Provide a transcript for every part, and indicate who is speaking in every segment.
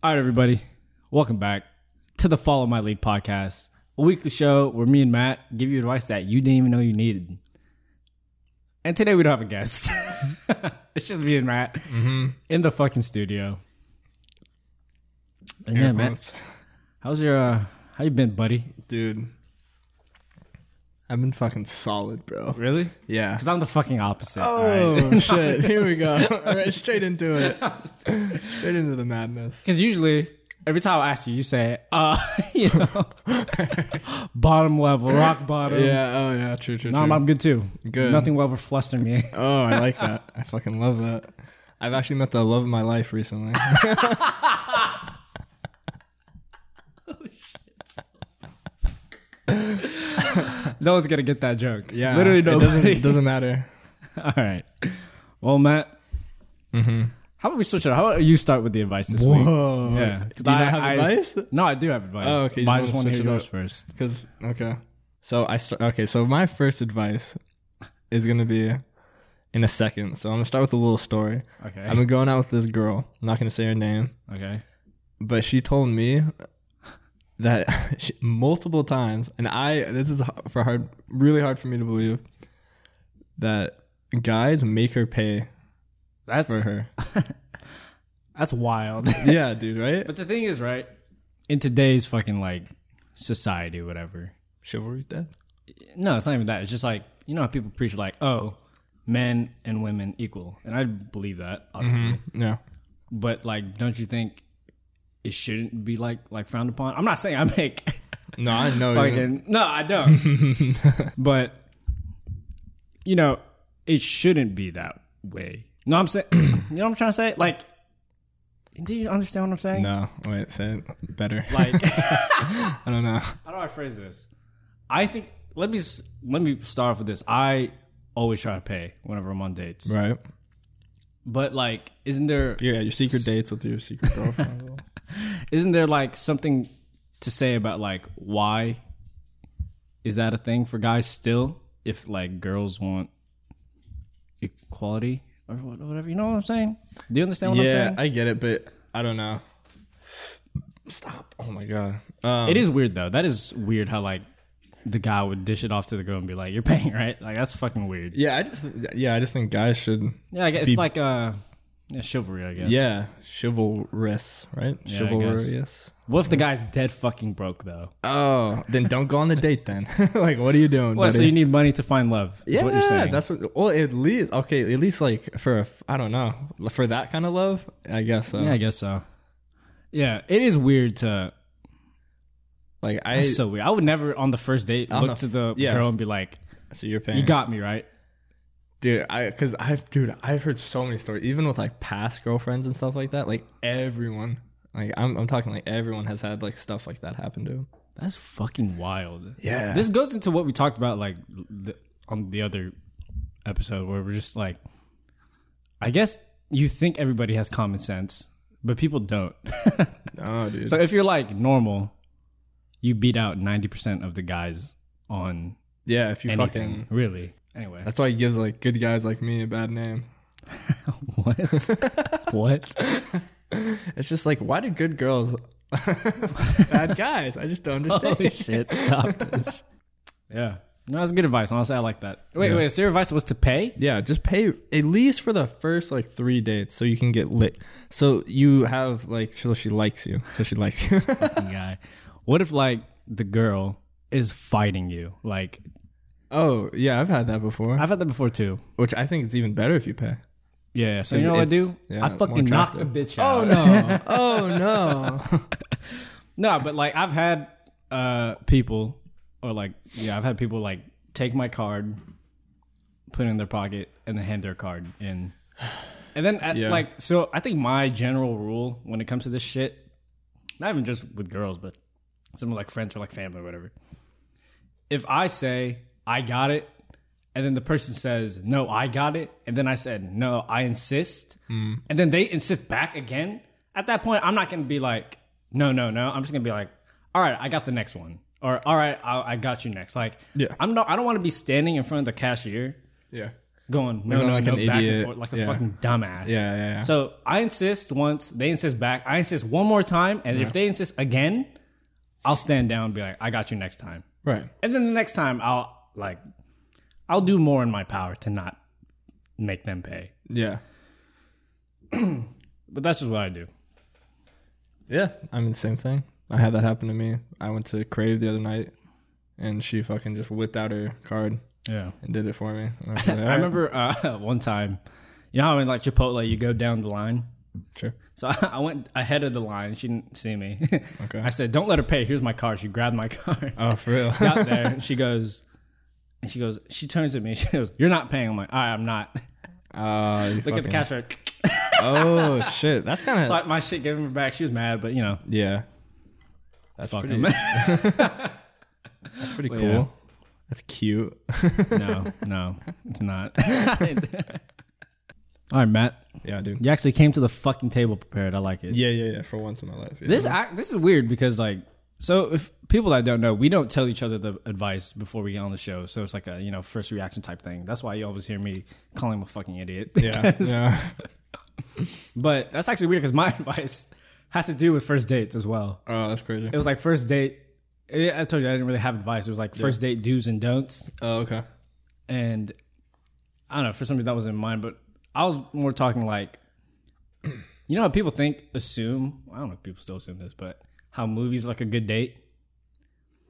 Speaker 1: All right, everybody, welcome back to the Follow My Lead podcast, a weekly show where me and Matt give you advice that you didn't even know you needed. And today we don't have a guest. it's just me and Matt in the fucking studio. And yeah, man,
Speaker 2: Airpods.
Speaker 1: how's your uh, how you been, buddy?
Speaker 2: Dude. I've been fucking solid, bro.
Speaker 1: Really?
Speaker 2: Yeah.
Speaker 1: Because I'm the fucking opposite. all right?
Speaker 2: Oh shit. Here we go. All right, straight into it. Straight into the madness.
Speaker 1: Because usually, every time I ask you, you say, uh, you know, bottom level, rock bottom.
Speaker 2: Yeah, oh yeah, true, true,
Speaker 1: No,
Speaker 2: true.
Speaker 1: I'm good too.
Speaker 2: Good.
Speaker 1: Nothing will ever fluster me.
Speaker 2: Oh, I like that. I fucking love that. I've actually met the love of my life recently.
Speaker 1: No one's gonna get that joke.
Speaker 2: Yeah.
Speaker 1: literally
Speaker 2: It
Speaker 1: nobody.
Speaker 2: doesn't, it doesn't matter.
Speaker 1: All right. Well, Matt,
Speaker 2: Mm-hmm.
Speaker 1: how about we switch it? up? How about you start with the advice this week?
Speaker 2: Whoa.
Speaker 1: Yeah.
Speaker 2: Do you
Speaker 1: I-
Speaker 2: have
Speaker 1: I-
Speaker 2: advice?
Speaker 1: No, I do have advice.
Speaker 2: Oh, okay,
Speaker 1: But I
Speaker 2: just
Speaker 1: want
Speaker 2: wanna
Speaker 1: hear yours
Speaker 2: up.
Speaker 1: first.
Speaker 2: Because okay, so I start. Okay, so my first advice is gonna be in a second. So I'm gonna start with a little story.
Speaker 1: Okay.
Speaker 2: I've been going out with this girl. I'm not gonna say her name,
Speaker 1: okay.
Speaker 2: but she told me that she, multiple times, and I this is for hard, really hard for me to believe that guys make her pay
Speaker 1: That's
Speaker 2: for her.
Speaker 1: that's wild.
Speaker 2: yeah, dude, right?
Speaker 1: but the thing is, right? In today's fucking like society, whatever.
Speaker 2: Chivalry's dead.
Speaker 1: No, it's not even that. It's just like you know how people preach like, oh, men and women equal, and I believe that mm-hmm. obviously.
Speaker 2: Yeah.
Speaker 1: But like, don't you think it shouldn't be like like frowned upon? I'm not saying I make
Speaker 2: No, I know. you-
Speaker 1: fucking no, I don't. but you know, it shouldn't be that way. No, I'm saying, you know what I'm trying to say? Like, do you understand what I'm saying?
Speaker 2: No, wait, say it better.
Speaker 1: Like,
Speaker 2: I don't know.
Speaker 1: how do I phrase this? I think let me let me start off with this. I always try to pay whenever I'm on dates,
Speaker 2: Right.
Speaker 1: but like, isn't there
Speaker 2: Yeah, your secret dates with your secret girlfriend.
Speaker 1: isn't there like something to say about like why is that a thing for guys still if like girls want equality or whatever you know what i'm saying do you understand what i'm saying?
Speaker 2: yeah, I get it, but I don't know. Stop. Oh my god. Um,
Speaker 1: it is weird though that is weird how like the guy would dish it off to the girl and be like you're paying right like that's fucking weird
Speaker 2: yeah, I just yeah, I just think guys should
Speaker 1: yeah I guess it's
Speaker 2: Be-
Speaker 1: like uh yeah, chivalry i guess
Speaker 2: yeah, chivalrous, right?
Speaker 1: Yeah,
Speaker 2: Chivalrous.
Speaker 1: what if the mm-hmm. guy's dead fucking broke though
Speaker 2: Oh, then don't go on the date then. like what are you doing,
Speaker 1: what
Speaker 2: buddy?
Speaker 1: so you need money to find love is
Speaker 2: yeah,
Speaker 1: what you're saying
Speaker 2: that's what. Well, at least okay, at least like for a, I don't know for that kind of love, I guess so.
Speaker 1: yeah i guess so yeah it is weird to
Speaker 2: like I
Speaker 1: That's so weird. I would never on the first date look
Speaker 2: the-
Speaker 1: to the
Speaker 2: yeah.
Speaker 1: girl and be like,
Speaker 2: so you're paying.
Speaker 1: "You got me right."
Speaker 2: Dude, I because I've dude, I've heard so many stories, even with like past girlfriends and stuff like that. Like everyone, like I'm, I'm talking like everyone has had like stuff like that happen to them.
Speaker 1: That's fucking wild.
Speaker 2: Yeah.
Speaker 1: This goes into what we talked about like the, on the other episode where we're just like, I guess you think everybody has common sense, but people don't.
Speaker 2: Oh, dude.
Speaker 1: so if you're like normal, you beat out ninety percent of the guys on
Speaker 2: yeah, if you
Speaker 1: anything.
Speaker 2: fucking,
Speaker 1: Really. Anyway,
Speaker 2: that's why he gives like good guys like me a bad name.
Speaker 1: what? what?
Speaker 2: It's just like, why do good girls bad guys? I just don't oh, understand.
Speaker 1: Holy shit! Stop this. Yeah, no, that's good advice. Honestly, I like that. Wait,
Speaker 2: Yeah.
Speaker 1: wait. So your advice was to pay?
Speaker 2: Yeah, just pay at least for the first like three dates so you can get lit. So you have like so she likes you. So she likes you.
Speaker 1: Fucking guy. What if like the girl is fighting you? Like
Speaker 2: oh yeah, I've had that before.
Speaker 1: I've had that before too.
Speaker 2: Which I think it's even better if you pay.
Speaker 1: Yeah. So you know what I do?
Speaker 2: Yeah,
Speaker 1: I fucking knock the bitch out.
Speaker 2: Oh no! oh no!
Speaker 1: No, but like I've had uh people or like yeah, I've had people like take my card, put it in their pocket, and then hand their card in. And then at,
Speaker 2: Yeah.
Speaker 1: like so I think my general rule when it comes to this shit, not even just with girls, but some like friends or like family or whatever. If I say I got it, and then the person says no, I got it, and then I said no, I insist, and then they insist back again. At that point, I'm not gonna be like no, no, no. I'm just gonna be like, all right, I got the next one, or all right, I, I got you next. Like,
Speaker 2: Yeah.
Speaker 1: I'm not. I don't want to be standing in front of the cashier
Speaker 2: Yeah.
Speaker 1: going no, no,
Speaker 2: like
Speaker 1: no,
Speaker 2: an
Speaker 1: back
Speaker 2: idiot.
Speaker 1: and forth, like a
Speaker 2: Yeah.
Speaker 1: fucking dumbass.
Speaker 2: Yeah, yeah, yeah.
Speaker 1: So I insist once, they insist back. I insist one more time, and if they insist again, I'll stand down and be like, I got you next time.
Speaker 2: Right.
Speaker 1: And then the next time, I'll like, I'll do more in my power to not make them pay.
Speaker 2: Yeah.
Speaker 1: But that's just what I do.
Speaker 2: Yeah. I mean, same thing. I had that happen to me. I went to Crave the other night, and she fucking just whipped out her card
Speaker 1: Yeah.
Speaker 2: and did it for me. I, like,
Speaker 1: I remember uh, one time, you know how in like Chipotle you go down the line.
Speaker 2: Sure.
Speaker 1: So I, I went ahead of the line. She didn't see me.
Speaker 2: Okay.
Speaker 1: I said, "Don't let her pay. Here's my card." She grabbed my card.
Speaker 2: Oh, for real.
Speaker 1: Got there, and she goes, and she goes. She turns at me. She goes, "You're not paying." I'm like, "All right, I'm not."
Speaker 2: Uh,
Speaker 1: Look at the cash register.
Speaker 2: Oh shit, that's kind of
Speaker 1: Slap my shit, Giving her back. She was mad, but you know,
Speaker 2: yeah. That's
Speaker 1: fuck
Speaker 2: pretty, that's pretty cool.
Speaker 1: yeah.
Speaker 2: That's cute.
Speaker 1: no, no, it's not. All right, Matt.
Speaker 2: yeah, dude.
Speaker 1: You actually came to the fucking table prepared. I like it.
Speaker 2: Yeah, yeah, yeah. For once in my life. Yeah.
Speaker 1: This act, this is weird because like so if people that don't know, we don't tell each other the advice before we get on the show. So it's like a you know first reaction type thing. That's why you always hear me calling him a fucking idiot.
Speaker 2: yeah, yeah.
Speaker 1: But that's actually weird because my advice has to do with first dates as well.
Speaker 2: Oh, that's crazy.
Speaker 1: It was like first date. eh, I told you I didn't really have advice. It was like first date do's and don'ts.
Speaker 2: Oh, okay.
Speaker 1: And I don't know, for some reason that was in mine, but I was more talking like, you know how people think, assume, I don't know if people still assume this, but how movies like a good date.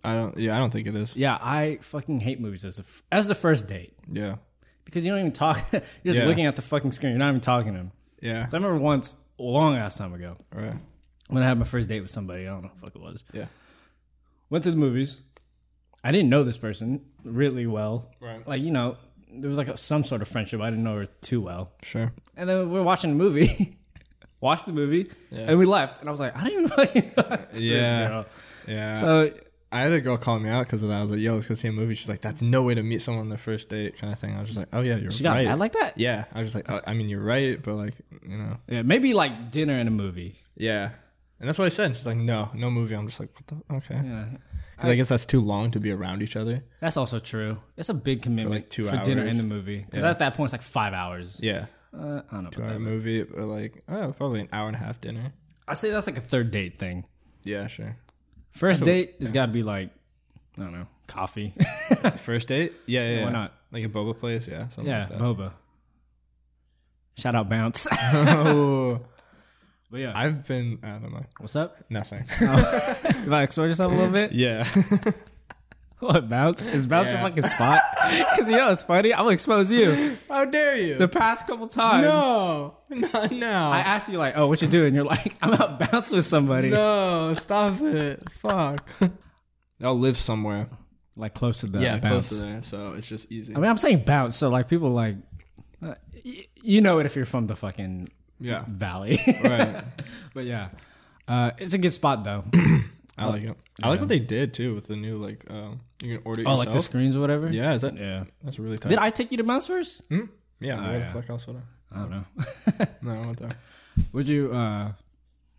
Speaker 2: I don't. Yeah, I don't think it is.
Speaker 1: Yeah, I fucking hate movies as, a as the first date
Speaker 2: Yeah,
Speaker 1: because you don't even talk. You're just
Speaker 2: Yeah.
Speaker 1: looking at the fucking screen. You're not even talking to them.
Speaker 2: yeah.
Speaker 1: I remember once, a long ass time ago,
Speaker 2: Right.
Speaker 1: when I had my first date with somebody. I don't know what the fuck it was.
Speaker 2: Yeah.
Speaker 1: Went to the movies. I didn't know this person really well.
Speaker 2: Right.
Speaker 1: Like, you know, there was like a, some sort of friendship. I didn't know her too well.
Speaker 2: Sure.
Speaker 1: And then we're watching a movie, watched the movie,
Speaker 2: Yeah.
Speaker 1: and we left. And I was like, I don't even know this
Speaker 2: Yeah. Yeah.
Speaker 1: So
Speaker 2: I had a girl call me out because of that. I was like, "Yo, let's go see a movie." She's like, "That's no way to meet someone on the first date," kind of thing. I was just like, "Oh yeah, you're
Speaker 1: she got mad like that?
Speaker 2: yeah, I was just like, oh, "I mean, you're right," but like, you know,
Speaker 1: Yeah, maybe like dinner and a movie.
Speaker 2: yeah. And that's what I said. She's like, "No, no movie." I'm just like, "What the? Okay."
Speaker 1: Yeah.
Speaker 2: Because I guess that's too long to be around each other.
Speaker 1: That's also true. It's a big commitment for,
Speaker 2: like two
Speaker 1: dinner
Speaker 2: hours.
Speaker 1: and the movie. Because
Speaker 2: Yeah.
Speaker 1: at that point, it's like five hours.
Speaker 2: Yeah.
Speaker 1: Uh, I don't know
Speaker 2: Two
Speaker 1: about
Speaker 2: hour
Speaker 1: that.
Speaker 2: movie, or like, oh, probably an hour and a half dinner.
Speaker 1: I say that's like a third date thing.
Speaker 2: Yeah, sure.
Speaker 1: First date has got to be like, I don't know, coffee.
Speaker 2: First date? Yeah, yeah.
Speaker 1: why
Speaker 2: yeah.
Speaker 1: not?
Speaker 2: Like a boba place? Yeah. Something
Speaker 1: yeah,
Speaker 2: like that.
Speaker 1: boba. Shout out bounce.
Speaker 2: oh,
Speaker 1: but yeah,
Speaker 2: I've been. I don't know.
Speaker 1: what's up?
Speaker 2: Nothing.
Speaker 1: You want to expose yourself a little bit?
Speaker 2: yeah.
Speaker 1: What bounce? Is bounce your
Speaker 2: Yeah.
Speaker 1: fucking spot? Because you know it's funny. I'm gonna expose you.
Speaker 2: How dare you?
Speaker 1: The past couple times,
Speaker 2: no, not now.
Speaker 1: I asked you like, "Oh, what you doing?" You're like, "I'm out bounce with somebody."
Speaker 2: no, stop it. Fuck. I'll live somewhere.
Speaker 1: Like close to the
Speaker 2: Yeah,
Speaker 1: bounce.
Speaker 2: close to there, so it's just easy.
Speaker 1: I mean, I'm saying bounce, so like people like, uh, y- you know it if you're from the fucking
Speaker 2: yeah,
Speaker 1: valley.
Speaker 2: right.
Speaker 1: but yeah, uh, it's a good spot though.
Speaker 2: I like it. I like what they did too with the new like um, you can order
Speaker 1: oh,
Speaker 2: yourself.
Speaker 1: like the screens or whatever.
Speaker 2: yeah, is that?
Speaker 1: yeah.
Speaker 2: That's really tight.
Speaker 1: Did I take you to bounce first?
Speaker 2: yeah, where
Speaker 1: yeah.
Speaker 2: fuck else would I?
Speaker 1: I don't know.
Speaker 2: No, I went there.
Speaker 1: Would you? uh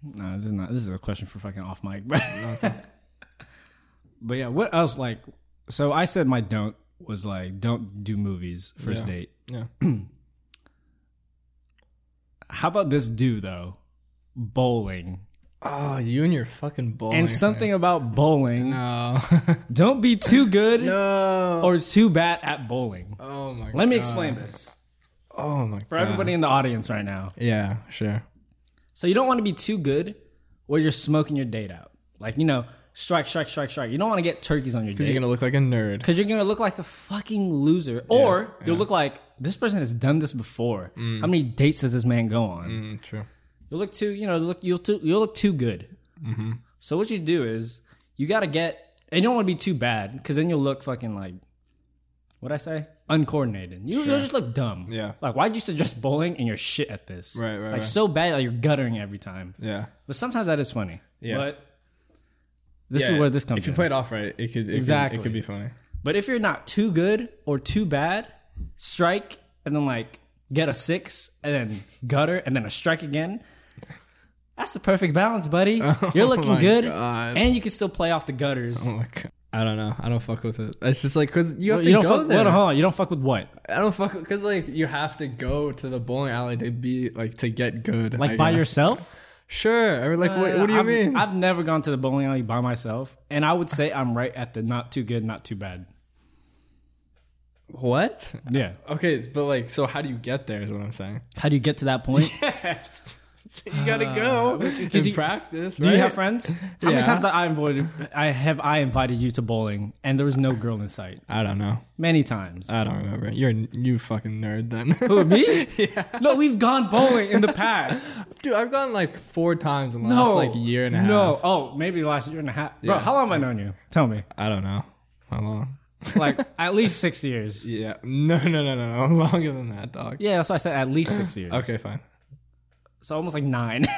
Speaker 1: No, this is not. This is a question for fucking off mic. But, but yeah, what else? Like, so I said my don't was like don't do movies first
Speaker 2: Yeah.
Speaker 1: date.
Speaker 2: Yeah.
Speaker 1: How about this do though? Bowling
Speaker 2: Oh, you and your fucking bowling.
Speaker 1: and something about bowling.
Speaker 2: No.
Speaker 1: Don't be too good
Speaker 2: no.
Speaker 1: or too bad at bowling.
Speaker 2: oh my. God.
Speaker 1: Let me explain this
Speaker 2: Oh my. God.
Speaker 1: For everybody in the audience right now.
Speaker 2: Yeah, sure.
Speaker 1: So you don't want to be too good where you're smoking your date out. Like, you know, strike, strike, strike, strike. You don't want to get turkeys on your
Speaker 2: Because
Speaker 1: date.
Speaker 2: you're gonna look like a nerd.
Speaker 1: Because you're going to look like a fucking loser. Or you'll look like this person has done this before. How many dates does this man go on?
Speaker 2: Mm, true.
Speaker 1: You'll look too, you know, look you'll too, you'll look too good.
Speaker 2: Mm-hmm.
Speaker 1: So what you do is you got to get, and you don't want to be too bad because then you'll look fucking like, what I say? Uncoordinated. You, You'll just look dumb.
Speaker 2: Yeah.
Speaker 1: Like, why'd you suggest bowling and you're shit at this?
Speaker 2: Right, right,
Speaker 1: Like,
Speaker 2: right.
Speaker 1: so bad that you're guttering every time.
Speaker 2: Yeah.
Speaker 1: But sometimes that is funny.
Speaker 2: Yeah.
Speaker 1: But this
Speaker 2: Yeah,
Speaker 1: is where this comes
Speaker 2: If you
Speaker 1: in.
Speaker 2: play it off right, it could it
Speaker 1: Exactly.
Speaker 2: Could, it could be funny.
Speaker 1: but if you're not too good or too bad, strike and then like get a six and then gutter and then a strike again. That's the perfect balance, buddy. Oh You're looking
Speaker 2: Oh
Speaker 1: good
Speaker 2: God.
Speaker 1: and you can still play off the gutters.
Speaker 2: Oh my god. I don't know. I don't fuck with it. It's just like because you have
Speaker 1: Well,
Speaker 2: to
Speaker 1: you don't
Speaker 2: go
Speaker 1: fuck.
Speaker 2: there.
Speaker 1: What, hold on, you don't fuck with what?
Speaker 2: I don't fuck because like you have to go to the bowling alley to be like to get good.
Speaker 1: Like
Speaker 2: I
Speaker 1: by
Speaker 2: guess.
Speaker 1: yourself?
Speaker 2: Sure. Or like what, what do you
Speaker 1: I've,
Speaker 2: mean?
Speaker 1: I've never gone to the bowling alley by myself, and I would say I'm right at the not too good, not too bad.
Speaker 2: what?
Speaker 1: Yeah.
Speaker 2: Okay, but like, so how do you get there? Is what I'm saying.
Speaker 1: How do you get to that point?
Speaker 2: Yes. So you gotta go uh,
Speaker 1: Did
Speaker 2: and
Speaker 1: you-
Speaker 2: practice.
Speaker 1: Do you have friends? How
Speaker 2: Yeah.
Speaker 1: many times I invited? I have I invited you to bowling, and there was no girl in sight.
Speaker 2: I don't know.
Speaker 1: Many times.
Speaker 2: I don't remember. You're a, you fucking nerd then.
Speaker 1: Who me? yeah. No, we've gone bowling in the past.
Speaker 2: Dude, I've gone like four times in the
Speaker 1: No,
Speaker 2: last like year and a half.
Speaker 1: No. Oh, maybe the last year and a half. Bro,
Speaker 2: Yeah.
Speaker 1: how long have I known you? Tell me.
Speaker 2: I don't know. How long?
Speaker 1: Like at least six years.
Speaker 2: Yeah. No, no, no, no, no. Longer than that, dog.
Speaker 1: Yeah, that's why I said at least six years.
Speaker 2: Okay, fine.
Speaker 1: So almost like nine.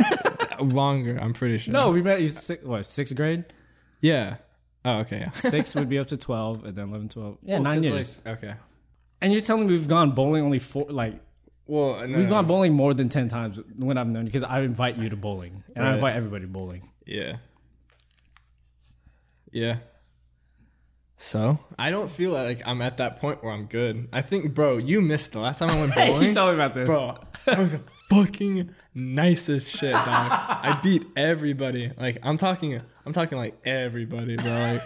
Speaker 2: Uh, longer, I'm pretty sure.
Speaker 1: no, we met in six, what, sixth grade?
Speaker 2: Yeah. Oh, okay, yeah.
Speaker 1: Six would be up to 12, and then 11, 12. Yeah, nine
Speaker 2: 'Cause,
Speaker 1: years.
Speaker 2: Like, okay.
Speaker 1: and you're telling me we've gone bowling only four, like,
Speaker 2: Well, no,
Speaker 1: we've gone bowling more than 10 times when I've known you because I invite you to bowling and I
Speaker 2: Right.
Speaker 1: invite everybody to bowling.
Speaker 2: Yeah. Yeah. So I don't feel like I'm at that point where I'm good. I think, bro, you missed the last time I went bowling.
Speaker 1: Tell me about this.
Speaker 2: Bro, that was the fucking nicest shit, dog. I beat everybody. Like I'm talking, I'm talking like everybody, bro. Like,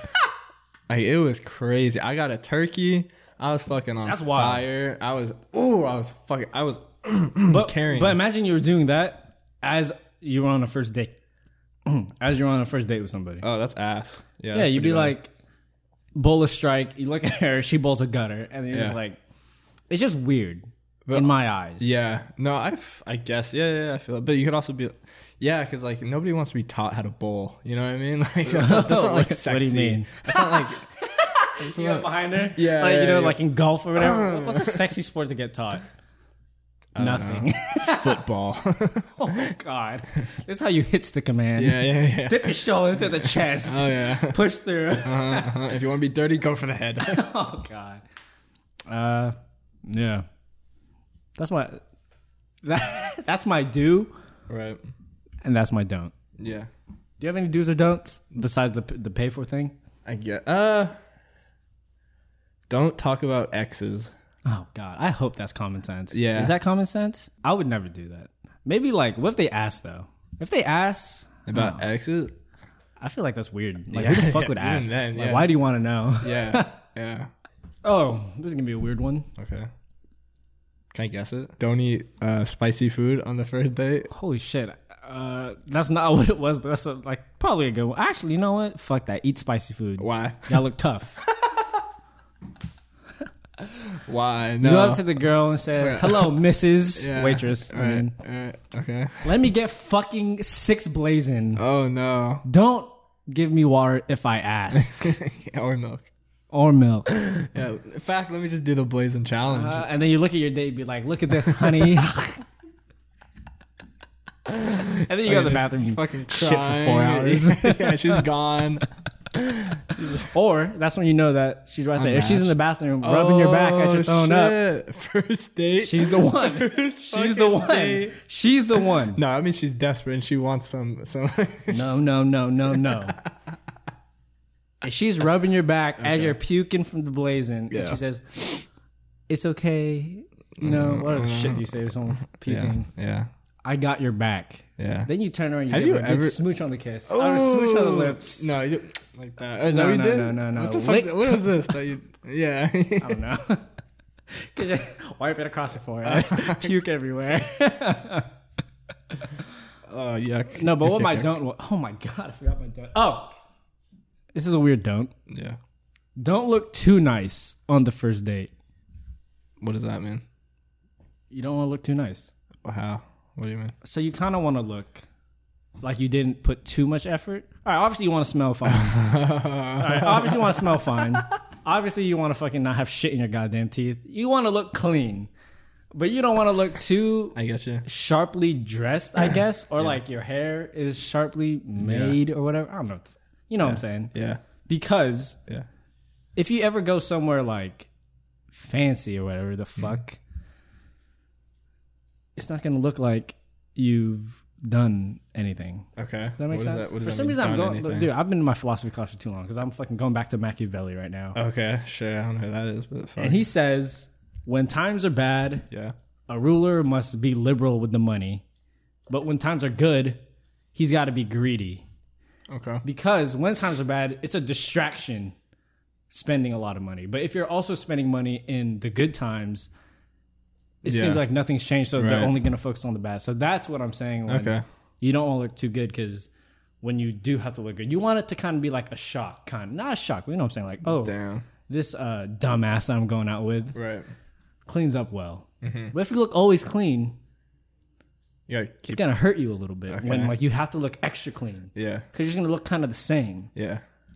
Speaker 2: like it was crazy. I got a turkey. I was fucking on
Speaker 1: That's wild.
Speaker 2: fire. I was, oh, I was fucking, I was
Speaker 1: but,
Speaker 2: carrying.
Speaker 1: but imagine you were doing that as you were on a first date. as you're on a first date with somebody.
Speaker 2: Oh, that's ass. Yeah.
Speaker 1: yeah, you'd be
Speaker 2: bad.
Speaker 1: like, bowl a strike. You look at her, she bowls a gutter. And you're just like, it's just weird in my eyes.
Speaker 2: Yeah. No, I, f- I guess. Yeah, yeah, yeah, I feel it. But you could also be, yeah, because like nobody wants to be taught how to bowl. You know what I mean? Like that's not, that's not like sexy.
Speaker 1: What do you mean?
Speaker 2: That's not like.
Speaker 1: You go behind her?
Speaker 2: Yeah,
Speaker 1: Like, you know,
Speaker 2: yeah.
Speaker 1: like in golf or whatever. What's a sexy sport to get taught? Nothing.
Speaker 2: football.
Speaker 1: oh, God. This is how you hit stick a man.
Speaker 2: yeah, yeah, yeah.
Speaker 1: Dip your shoulder into the chest.
Speaker 2: Oh yeah.
Speaker 1: Push through.
Speaker 2: Uh-huh. If you want to be dirty, go for the head.
Speaker 1: oh, God. Uh, yeah. That's my. That, that's my do,
Speaker 2: right.
Speaker 1: and that's my don't.
Speaker 2: Yeah.
Speaker 1: Do you have any do's or don'ts besides the the pay for thing?
Speaker 2: I get. Uh. Don't talk about exes.
Speaker 1: Oh God, I hope that's common sense.
Speaker 2: Yeah.
Speaker 1: is that common sense? I would never do that. Maybe like, what if they ask though? If they ask,
Speaker 2: About exes.
Speaker 1: I feel like that's weird. Like,
Speaker 2: Yeah,
Speaker 1: who the fuck
Speaker 2: yeah,
Speaker 1: would ask?
Speaker 2: then,
Speaker 1: Like, why do you want to know?
Speaker 2: Yeah. yeah.
Speaker 1: Oh, this is gonna be a weird one.
Speaker 2: Okay. Can I guess it? Don't eat uh, spicy food on the first date.
Speaker 1: Holy shit. Uh, that's not what it was, but that's a, like probably a good one. Actually, you know what? Fuck that. Eat spicy food.
Speaker 2: Why?
Speaker 1: Y'all look tough.
Speaker 2: Why?
Speaker 1: You
Speaker 2: No.
Speaker 1: go up to the girl and say, "Hello, Mrs.
Speaker 2: Yeah.
Speaker 1: Waitress." I mean,
Speaker 2: right, okay.
Speaker 1: let me get fucking six blazing.
Speaker 2: Oh no.
Speaker 1: Don't give me water if I ask
Speaker 2: or milk.
Speaker 1: Or milk.
Speaker 2: Yeah. In fact, let me just do the blazing challenge.
Speaker 1: Uh, and then you look at your date, and be like, "Look at this, honey." and then you go to the
Speaker 2: Just
Speaker 1: bathroom,
Speaker 2: fucking
Speaker 1: shit for four hours.
Speaker 2: yeah, she's gone.
Speaker 1: or that's when you know that she's right there. If she's in the bathroom rubbing your back as you're throwing up,
Speaker 2: up. First date.
Speaker 1: she's the one. She's the one.
Speaker 2: date.
Speaker 1: She's the one.
Speaker 2: No, I mean she's desperate and she wants some some.
Speaker 1: No, no, no, no, no. If she's rubbing your back as you're puking from the blazing,
Speaker 2: Yeah.
Speaker 1: and she says, "It's okay," you know mm-hmm. what other shit do you mm-hmm. say to someone
Speaker 2: yeah,
Speaker 1: puking?
Speaker 2: yeah,
Speaker 1: I got your back.
Speaker 2: yeah.
Speaker 1: Then you turn around, you
Speaker 2: Have you ever-
Speaker 1: smooch on the kiss, Oh, or a smooch on the lips.
Speaker 2: No, you like that. Is
Speaker 1: No,
Speaker 2: that what you
Speaker 1: no,
Speaker 2: did?
Speaker 1: no, no, no.
Speaker 2: What the fuck? What is this? That you? Yeah.
Speaker 1: I don't know. Cause you wipe it across your forehead, uh, puke everywhere.
Speaker 2: oh yuck.
Speaker 1: no, but
Speaker 2: Yuck,
Speaker 1: what
Speaker 2: yuck,
Speaker 1: my
Speaker 2: yuck.
Speaker 1: don't? Oh my god, I forgot my don't. Oh, this is a weird don't.
Speaker 2: Yeah.
Speaker 1: Don't look too nice on the first date.
Speaker 2: What does that mean?
Speaker 1: You don't want to look too nice.
Speaker 2: How? What do you mean?
Speaker 1: So you kind of want to look like you didn't put too much effort. All right, obviously you want to smell fine. All right, obviously you want to smell fine. Obviously you want to fucking not have shit in your goddamn teeth. You want to look clean, but you don't want to look too
Speaker 2: I guess yeah.
Speaker 1: sharply dressed, I guess, or like your hair is sharply made or whatever. I don't know. You know what I'm saying?
Speaker 2: Yeah.
Speaker 1: Because
Speaker 2: Yeah.
Speaker 1: if you ever go somewhere like fancy or whatever the mm-hmm. fuck, it's not gonna look like you've done anything.
Speaker 2: Okay.
Speaker 1: That makes
Speaker 2: What
Speaker 1: sense.
Speaker 2: That,
Speaker 1: for some reason, I'm going.
Speaker 2: anything?
Speaker 1: Dude, I've been in my philosophy class for too long because I'm fucking going back to Machiavelli right now.
Speaker 2: Okay, sure. I don't know who that is, but fine.
Speaker 1: and he says, when times are bad,
Speaker 2: yeah.
Speaker 1: a ruler must be liberal with the money, but when times are good, he's got to be greedy.
Speaker 2: Okay.
Speaker 1: Because when times are bad, it's a distraction spending a lot of money. But if you're also spending money in the good times, it's gonna be like nothing's changed. So they're only gonna focus on the bad. So that's what I'm saying.
Speaker 2: Okay.
Speaker 1: You don't want to look too good because when you do have to look good, you want it to kind of be like a shock, kind of not a shock. But you know what I'm saying? Like, oh,
Speaker 2: Damn.
Speaker 1: this uh, dumbass that I'm going out with
Speaker 2: Right.
Speaker 1: cleans up well.
Speaker 2: Mm-hmm.
Speaker 1: But if you look always clean,
Speaker 2: Gotta
Speaker 1: it's gonna hurt you a little bit when like you have to look extra clean
Speaker 2: Yeah.
Speaker 1: because you're gonna look kind of the same.
Speaker 2: Yeah.
Speaker 1: You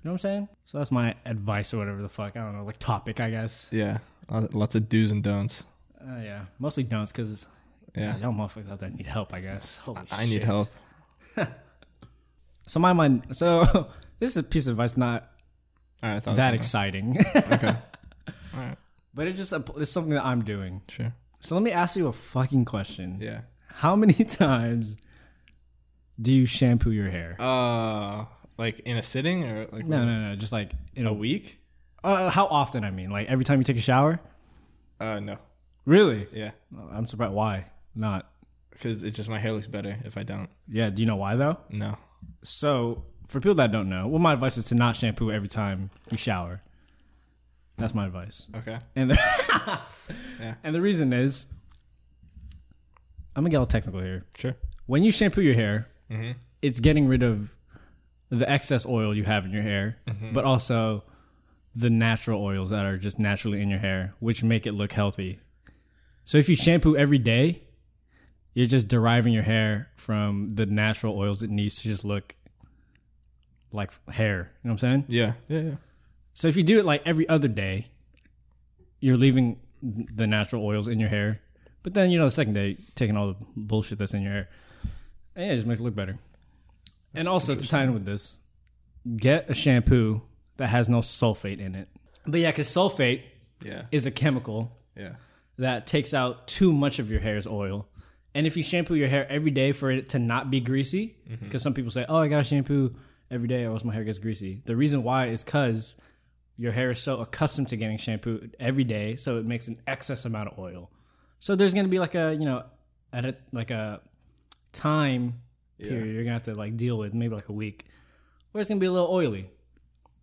Speaker 1: know what I'm saying? So that's my advice or whatever the fuck. I don't know, like topic, I guess.
Speaker 2: Yeah. Lots of do's and don'ts.
Speaker 1: Uh, yeah, mostly don'ts because
Speaker 2: Yeah.
Speaker 1: y'all motherfuckers out there need help. I guess. Holy
Speaker 2: I need
Speaker 1: shit.
Speaker 2: help.
Speaker 1: So my mind. So this is a piece of advice, not
Speaker 2: right. I
Speaker 1: that exciting.
Speaker 2: Okay. All right.
Speaker 1: but it's just a, it's something that I'm doing.
Speaker 2: Sure.
Speaker 1: So let me ask you a fucking question.
Speaker 2: Yeah.
Speaker 1: How many times do you shampoo your hair?
Speaker 2: Uh, like in a sitting or like
Speaker 1: No, no, no. Just like in a week. Uh, how often? I mean, like every time you take a shower.
Speaker 2: Uh, no.
Speaker 1: Really?
Speaker 2: Yeah.
Speaker 1: I'm surprised. Why not?
Speaker 2: Because it's just my hair looks better if I don't.
Speaker 1: Yeah. Do you know why though?
Speaker 2: No.
Speaker 1: So, for people that don't know, well, my advice is to not shampoo every time you shower. That's my advice.
Speaker 2: Okay.
Speaker 1: And the, and the reason is, I'm gonna get all technical here.
Speaker 2: Sure.
Speaker 1: When you shampoo your hair, mm-hmm. it's getting rid of the excess oil you have in your hair, mm-hmm. but also the natural oils that are just naturally in your hair, which make it look healthy. So if you shampoo every day, you're just deriving your hair from the natural oils it needs to just look like hair. You know what I'm saying?
Speaker 2: Yeah. Yeah. Yeah.
Speaker 1: So if you do it like every other day, you're leaving the natural oils in your hair. But then, you know, the second day, taking all the bullshit that's in your hair. And yeah, it just makes it look better. and also to tie in with this, get a shampoo that has no sulfate in it. But yeah, because sulfate
Speaker 2: Yeah.
Speaker 1: is a chemical
Speaker 2: Yeah.
Speaker 1: that takes out too much of your hair's oil. And if you shampoo your hair every day for it to not be greasy, mm-hmm. because some people say, "Oh, I gotta shampoo every day, or else my hair gets greasy." The reason why is because your hair is so accustomed to getting shampooed every day, so it makes an excess amount of oil. So there's gonna be like a you know, at a like a time period you're gonna have to like deal with, maybe like a week, where it's gonna be a little oily.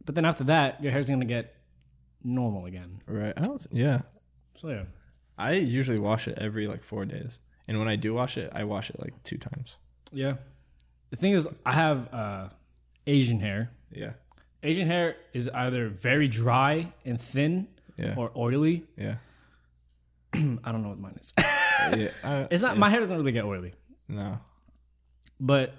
Speaker 1: But then after that, your hair's gonna get normal again.
Speaker 2: Right. I don't. Yeah.
Speaker 1: So yeah.
Speaker 2: I usually wash it every like four days, and when I do wash it, I wash it like two times.
Speaker 1: Yeah. The thing is, I have uh, Asian hair.
Speaker 2: Yeah.
Speaker 1: Asian hair is either very dry and thin
Speaker 2: Yeah.
Speaker 1: or oily.
Speaker 2: Yeah.
Speaker 1: I don't know what mine is.
Speaker 2: yeah. I,
Speaker 1: it's not, my hair doesn't really get oily.
Speaker 2: no.
Speaker 1: But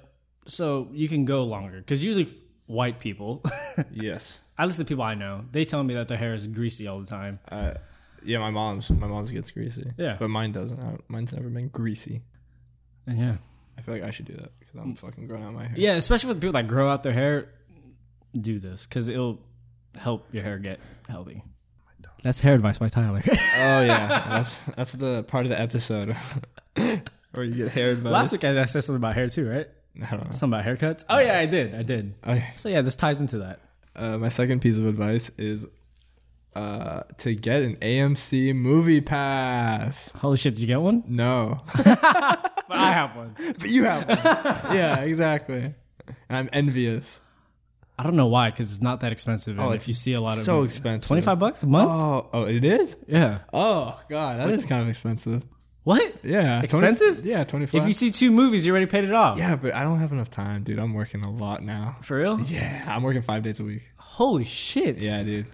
Speaker 1: so you can go longer because usually white people,
Speaker 2: Yes.
Speaker 1: at least the people I know, they tell me that their hair is greasy all the time.
Speaker 2: Uh, yeah. My mom's. My mom's gets greasy.
Speaker 1: Yeah.
Speaker 2: But mine doesn't. Mine's never been greasy.
Speaker 1: And yeah.
Speaker 2: I feel like I should do that because I'm fucking growing out my hair.
Speaker 1: Yeah, especially for the people that grow out their hair, do this because it'll help your hair get healthy. That's hair advice by Tyler.
Speaker 2: Oh yeah. that's that's the part of the episode where you get hair advice.
Speaker 1: Last week I said something about hair too, right?
Speaker 2: I don't know.
Speaker 1: Something about haircuts. Oh yeah, I did. I did.
Speaker 2: Okay.
Speaker 1: So yeah, this ties into that.
Speaker 2: Uh, my second piece of advice is uh, to get an AMC movie pass.
Speaker 1: Holy shit, did you get one?
Speaker 2: No,
Speaker 1: But I have one.
Speaker 2: but you have one. yeah, exactly. And I'm envious.
Speaker 1: I don't know why, because it's not that expensive. Oh, and
Speaker 2: Oh,
Speaker 1: if you see a lot of
Speaker 2: so expensive.
Speaker 1: twenty five bucks a month.
Speaker 2: Oh, oh, it is.
Speaker 1: Yeah.
Speaker 2: Oh God, that is kind of expensive.
Speaker 1: What?
Speaker 2: Yeah, 20
Speaker 1: Expensive?
Speaker 2: yeah, twenty five.
Speaker 1: If you see two movies, you already paid it off.
Speaker 2: yeah, but I don't have enough time, dude. I'm working a lot now.
Speaker 1: For real?
Speaker 2: Yeah, I'm working five days a week.
Speaker 1: Holy shit.
Speaker 2: Yeah, dude.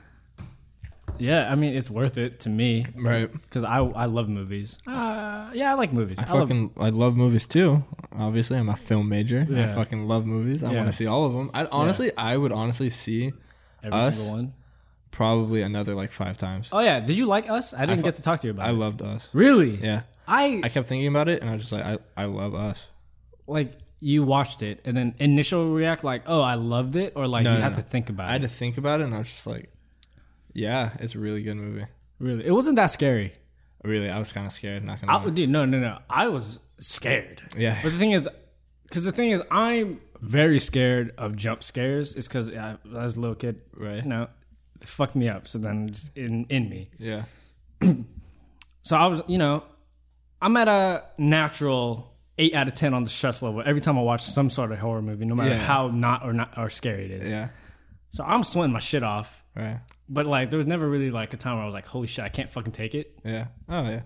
Speaker 1: Yeah. I mean, it's worth it to me
Speaker 2: Right.
Speaker 1: because I I love movies. Uh, yeah, I like movies. I, love,
Speaker 2: fucking I love movies too. Obviously, I'm a film major.
Speaker 1: Yeah.
Speaker 2: I fucking love movies. I
Speaker 1: Yeah.
Speaker 2: want to see all of them. I honestly, I would honestly see
Speaker 1: every
Speaker 2: us.
Speaker 1: single one.
Speaker 2: probably another like five times.
Speaker 1: Oh yeah. Did you like Us? I didn't
Speaker 2: fu-
Speaker 1: get to talk to you about it.
Speaker 2: I
Speaker 1: it.
Speaker 2: loved Us.
Speaker 1: Really?
Speaker 2: Yeah,
Speaker 1: I
Speaker 2: I kept thinking about it, and I was just like, I, I love Us.
Speaker 1: like you watched it and then initial react like, oh, I loved it, or like
Speaker 2: No,
Speaker 1: you
Speaker 2: no,
Speaker 1: had
Speaker 2: no.
Speaker 1: to think about it.
Speaker 2: I had to think about it, and I was just like, yeah, it's a really good movie.
Speaker 1: Really, it wasn't that scary.
Speaker 2: Really, I was kind of scared. Not gonna.
Speaker 1: I,
Speaker 2: lie.
Speaker 1: dude, no, no, no. I was scared.
Speaker 2: Yeah.
Speaker 1: But the thing is, because the thing is, I'm very scared of jump scares. It's because I, as a little kid,
Speaker 2: Right.
Speaker 1: You know, it fucked me up. So then it's in in me.
Speaker 2: Yeah.
Speaker 1: So I was, you know, I'm at a natural eight out of ten on the stress level every time I watch some sort of horror movie, no matter
Speaker 2: Yeah.
Speaker 1: how not or not or scary it is.
Speaker 2: Yeah.
Speaker 1: So I'm sweating my shit off.
Speaker 2: Right.
Speaker 1: But like, there was never really like a time where I was like, "Holy shit, I can't fucking take it."
Speaker 2: Yeah. Oh yeah.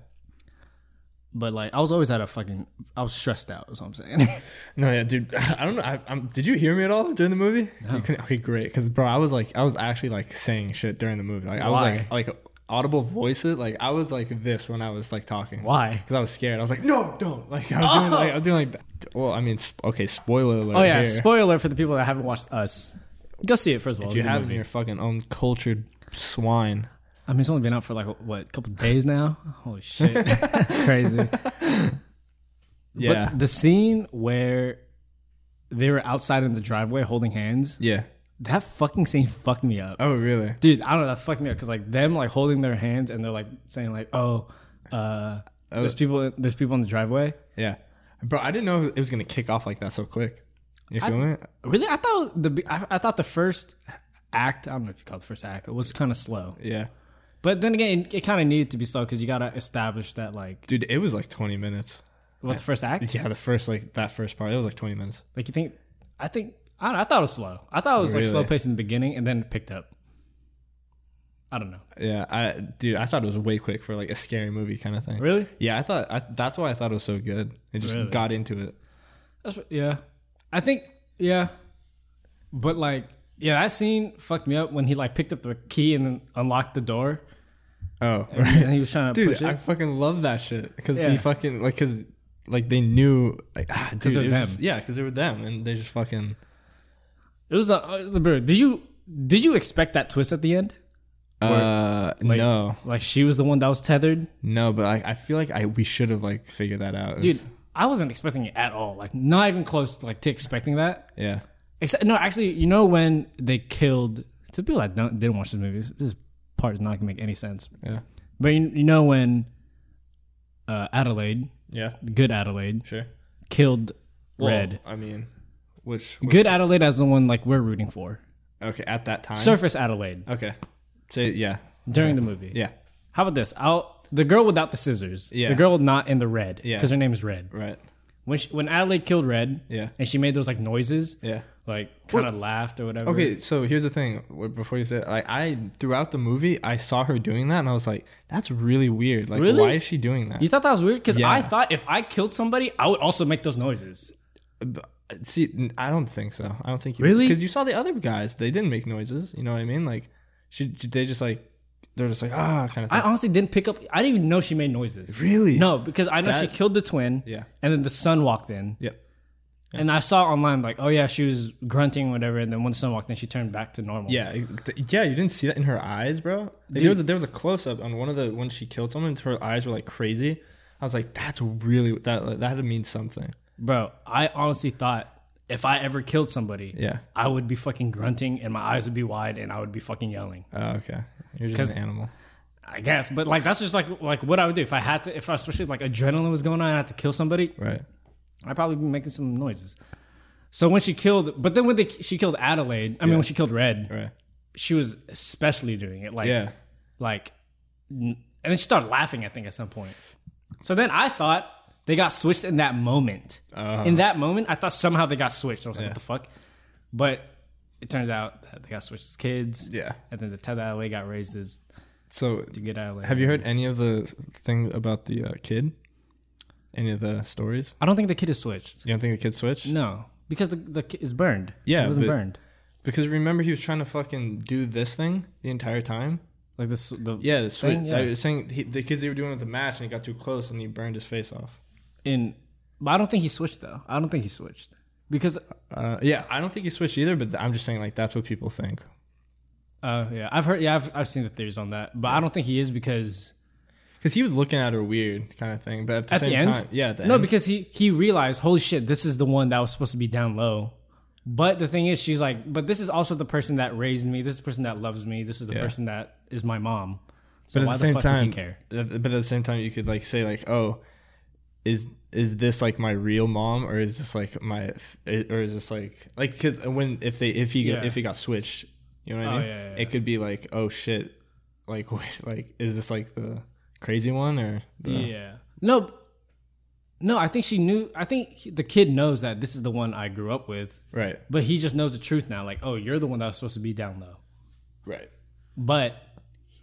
Speaker 1: But like, I was always at a fucking, I was stressed out. Is what I'm saying.
Speaker 2: No, yeah, dude. I don't know. I, I'm, did you hear me at all during the movie? You okay, great. Because bro, I was like, I was actually like saying shit during the movie. Like I was
Speaker 1: Why?
Speaker 2: like, like audible voices. Like I was like this when I was like talking.
Speaker 1: Why?
Speaker 2: Because I was scared. I was like, no, don't. Like I was doing like I was doing like. that. Well, I mean, sp- okay. Spoiler alert.
Speaker 1: oh yeah,
Speaker 2: here.
Speaker 1: spoiler for the people that haven't watched Us. Go see it first of all.
Speaker 2: If you
Speaker 1: It's a good
Speaker 2: have
Speaker 1: movie.
Speaker 2: your fucking own cultured swine.
Speaker 1: I mean, it's only been out for like what, a couple days now. Holy shit, crazy.
Speaker 2: Yeah.
Speaker 1: But the scene where they were outside in the driveway holding hands,
Speaker 2: yeah.
Speaker 1: that fucking scene fucked me up.
Speaker 2: Oh really?
Speaker 1: Dude, I don't know, that fucked me up because like them like holding their hands and they're like saying like, oh, uh, there's people, there's people in the driveway.
Speaker 2: Yeah. Bro, I didn't know it was gonna kick off like that so quick. You feeling it?
Speaker 1: Really, I thought the I, I thought the first act, I don't know if you call it the first act, it was kind of slow.
Speaker 2: Yeah.
Speaker 1: But then again, it, it kind of needed to be slow because you gotta establish that like
Speaker 2: Dude, it was like 20 minutes.
Speaker 1: what the first act.
Speaker 2: Yeah, the first like that first part, it was like 20 minutes.
Speaker 1: Like you think, I think I know, I thought it was slow. I thought it was like slow
Speaker 2: Really?
Speaker 1: paced in the beginning and then it picked up. I don't know.
Speaker 2: Yeah, I dude, I thought it was way quick for like a scary movie kind of thing.
Speaker 1: Really?
Speaker 2: Yeah, I thought I, that's why I thought it was so good. It just
Speaker 1: Really?
Speaker 2: got into it.
Speaker 1: That's what, yeah. I think yeah, but like yeah, that scene fucked me up when he like picked up the key and then unlocked the door
Speaker 2: Oh, Right.
Speaker 1: and he was trying to
Speaker 2: dude,
Speaker 1: push it.
Speaker 2: I fucking love that shit because
Speaker 1: Yeah.
Speaker 2: he fucking like because like they knew like ah, dude,
Speaker 1: they're them.
Speaker 2: just- yeah, because they were them and they just fucking
Speaker 1: it was a uh, the bird. Did you did you expect that twist at the end?
Speaker 2: uh
Speaker 1: Like,
Speaker 2: no
Speaker 1: like she was the one that was tethered.
Speaker 2: no, but like I feel like I we should have like figured that out.
Speaker 1: Dude,
Speaker 2: was-
Speaker 1: I wasn't expecting it at all. Like not even close To, like to expecting that.
Speaker 2: yeah,
Speaker 1: Except no, actually, you know when they killed to people that don't didn't watch the movies, this part is not gonna make any sense.
Speaker 2: yeah,
Speaker 1: But you, you know when uh, Adelaide,
Speaker 2: yeah,
Speaker 1: good Adelaide,
Speaker 2: sure.
Speaker 1: killed
Speaker 2: Well,
Speaker 1: Red.
Speaker 2: I mean, which, which
Speaker 1: Good Adelaide as the one like we're rooting for.
Speaker 2: okay at that time.
Speaker 1: Surface Adelaide
Speaker 2: okay, so yeah,
Speaker 1: during the movie.
Speaker 2: yeah,
Speaker 1: How about this? I'll the girl without the scissors.
Speaker 2: Yeah.
Speaker 1: The girl not in the red.
Speaker 2: Yeah.
Speaker 1: Because her name is Red.
Speaker 2: right,
Speaker 1: When she, when Adelaide killed Red.
Speaker 2: Yeah.
Speaker 1: And she made those like noises.
Speaker 2: yeah.
Speaker 1: Like kind of laughed or whatever.
Speaker 2: Okay, so here's the thing. Before you said, like, I throughout the movie, I saw her doing that, and I was like, "That's really weird. Like,
Speaker 1: Really?
Speaker 2: why is she doing that?"
Speaker 1: You thought that was weird? Because
Speaker 2: Yeah.
Speaker 1: I thought if I killed somebody, I would also make those noises.
Speaker 2: See, I don't think so. I don't think you
Speaker 1: Really?
Speaker 2: because you saw the other guys. They didn't make noises. You know what I mean? Like, she, they just like they're just like ah kind of thing.
Speaker 1: I honestly didn't pick up. I didn't even know she made noises.
Speaker 2: really?
Speaker 1: No, because I know she killed the twin.
Speaker 2: Yeah.
Speaker 1: And then the son walked in.
Speaker 2: Yeah.
Speaker 1: And I saw online like, oh yeah, she was grunting whatever. And then when the son walked in, she turned back to normal.
Speaker 2: Yeah, yeah. You didn't see that in her eyes, bro. Like, there was a, there was a close up on one of the when she killed someone. Her eyes were like crazy. I was like, that's really that that had to mean something.
Speaker 1: Bro, I honestly thought if I ever killed somebody,
Speaker 2: Yeah.
Speaker 1: I would be fucking grunting and my eyes would be wide and I would be fucking yelling.
Speaker 2: Oh, okay. you're just an animal.
Speaker 1: I guess, but like that's just like like what I would do if I had to. If I especially like adrenaline was going on, and I had to kill somebody.
Speaker 2: Right.
Speaker 1: I'd probably be making some noises. So when she killed, but then when they, she killed Adelaide, I mean when she killed Red,
Speaker 2: Right.
Speaker 1: she was especially doing it. Like,
Speaker 2: Yeah.
Speaker 1: like, n- and then she started laughing. I think at some point. So then I thought they got switched in that moment.
Speaker 2: Uh-huh.
Speaker 1: In that moment, I thought somehow they got switched. I was like, what the fuck? But it turns out that they got switched as kids.
Speaker 2: Yeah.
Speaker 1: And then the Ted Adelaide got raised as
Speaker 2: So
Speaker 1: to get out Adelaide.
Speaker 2: Have you heard any of the thing about the uh, kid? Any of the stories?
Speaker 1: I don't think the kid is switched.
Speaker 2: You don't think the kid switched?
Speaker 1: No, because the the kid is burned.
Speaker 2: Yeah,
Speaker 1: it wasn't
Speaker 2: but-
Speaker 1: burned.
Speaker 2: Because remember he was trying to fucking do this thing the entire time.
Speaker 1: Like this, the
Speaker 2: Yeah, the switch.
Speaker 1: Thing?
Speaker 2: I
Speaker 1: Yeah.
Speaker 2: was saying he, the kids they were doing with the match, and he got too close, and he burned his face off.
Speaker 1: in, but I don't think he switched though. I don't think he switched because,
Speaker 2: Uh, yeah, I don't think he switched either, but I'm just saying like that's what people think.
Speaker 1: uh, yeah, I've heard, yeah, I've, I've seen the theories on that, but I don't think he is because
Speaker 2: Because he was looking at her weird, kind of thing. But at the
Speaker 1: at
Speaker 2: same
Speaker 1: the end,
Speaker 2: time, yeah, at the
Speaker 1: no,
Speaker 2: end,
Speaker 1: because he he realized, holy shit, this is the one that was supposed to be down low. But the thing is, she's like, but this is also the person that raised me. This is the person that loves me. This is the
Speaker 2: Yeah.
Speaker 1: person that is my mom. So
Speaker 2: but at
Speaker 1: why
Speaker 2: the
Speaker 1: the
Speaker 2: same
Speaker 1: fuck would
Speaker 2: time,
Speaker 1: he care?
Speaker 2: but at the same time, you could like say like, oh, is is this like my real mom or is this like my or is this like like because when if they if he
Speaker 1: Yeah.
Speaker 2: if he got switched, you know what I
Speaker 1: Oh,
Speaker 2: mean?
Speaker 1: yeah, yeah,
Speaker 2: It could be like oh shit, like wait, like is this like the crazy one or the,
Speaker 1: Yeah. No. No, I think she knew. I think he- the kid knows that this is the one I grew up with,
Speaker 2: right
Speaker 1: but he just knows the truth now. Like, oh, you're the one that was supposed to be down low.
Speaker 2: right
Speaker 1: But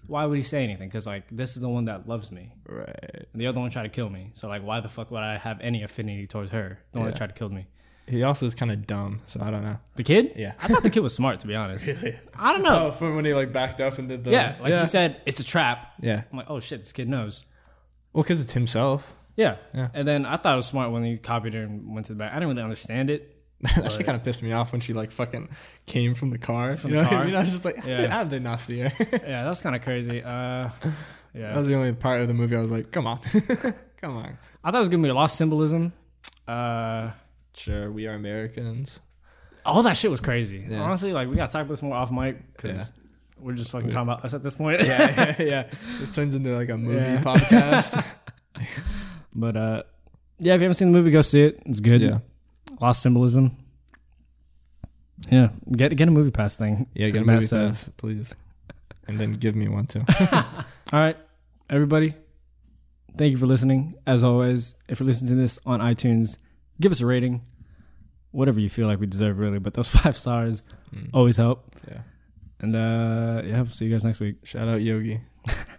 Speaker 1: why would he say anything? Because like this is the one that loves me,
Speaker 2: right.
Speaker 1: and the other one tried to kill me. So like, why the fuck would I have any affinity towards her? The one that tried to kill me.
Speaker 2: He also is kind of dumb, so I don't know.
Speaker 1: The kid?
Speaker 2: Yeah.
Speaker 1: I thought the kid was smart, to be honest. Really? I don't know.
Speaker 2: Oh, from when he like backed up and did the
Speaker 1: yeah, like he said, it's a trap.
Speaker 2: yeah.
Speaker 1: I'm like, oh shit, this kid knows.
Speaker 2: Well, because it's himself.
Speaker 1: Yeah.
Speaker 2: Yeah.
Speaker 1: And then I thought it was smart when he copied her and went to the back. I didn't really understand it.
Speaker 2: that shit kind of pissed me off when she like fucking came from the car.
Speaker 1: From
Speaker 2: you
Speaker 1: the
Speaker 2: know what I
Speaker 1: car?
Speaker 2: mean? I was just like,
Speaker 1: Yeah.
Speaker 2: how did they not see her?
Speaker 1: Yeah, that was kind of crazy. Uh,
Speaker 2: That
Speaker 1: yeah.
Speaker 2: was the only part of the movie I was like, come on, come on.
Speaker 1: I thought it was gonna be a lot of symbolism. Uh,
Speaker 2: Sure, we are Americans.
Speaker 1: all that shit was crazy.
Speaker 2: Yeah.
Speaker 1: Honestly, like we got to talk about this more off mic because we're just fucking talking about Us at this point.
Speaker 2: Yeah, yeah, yeah. This turns into like a movie
Speaker 1: Yeah.
Speaker 2: podcast.
Speaker 1: But uh, yeah, if you haven't seen the movie, go see it. It's good.
Speaker 2: Yeah.
Speaker 1: A lot of symbolism. Yeah, get get a movie pass thing.
Speaker 2: Yeah, get a
Speaker 1: Matt
Speaker 2: movie
Speaker 1: says.
Speaker 2: pass, please. And then give me one too.
Speaker 1: All right, everybody. Thank you for listening. As always, if you're listening to this on iTunes, give us a rating. Whatever you feel like we deserve, really. But those five stars always help.
Speaker 2: yeah.
Speaker 1: And uh, yeah, we'll see you guys next week.
Speaker 2: Shout out Yogi.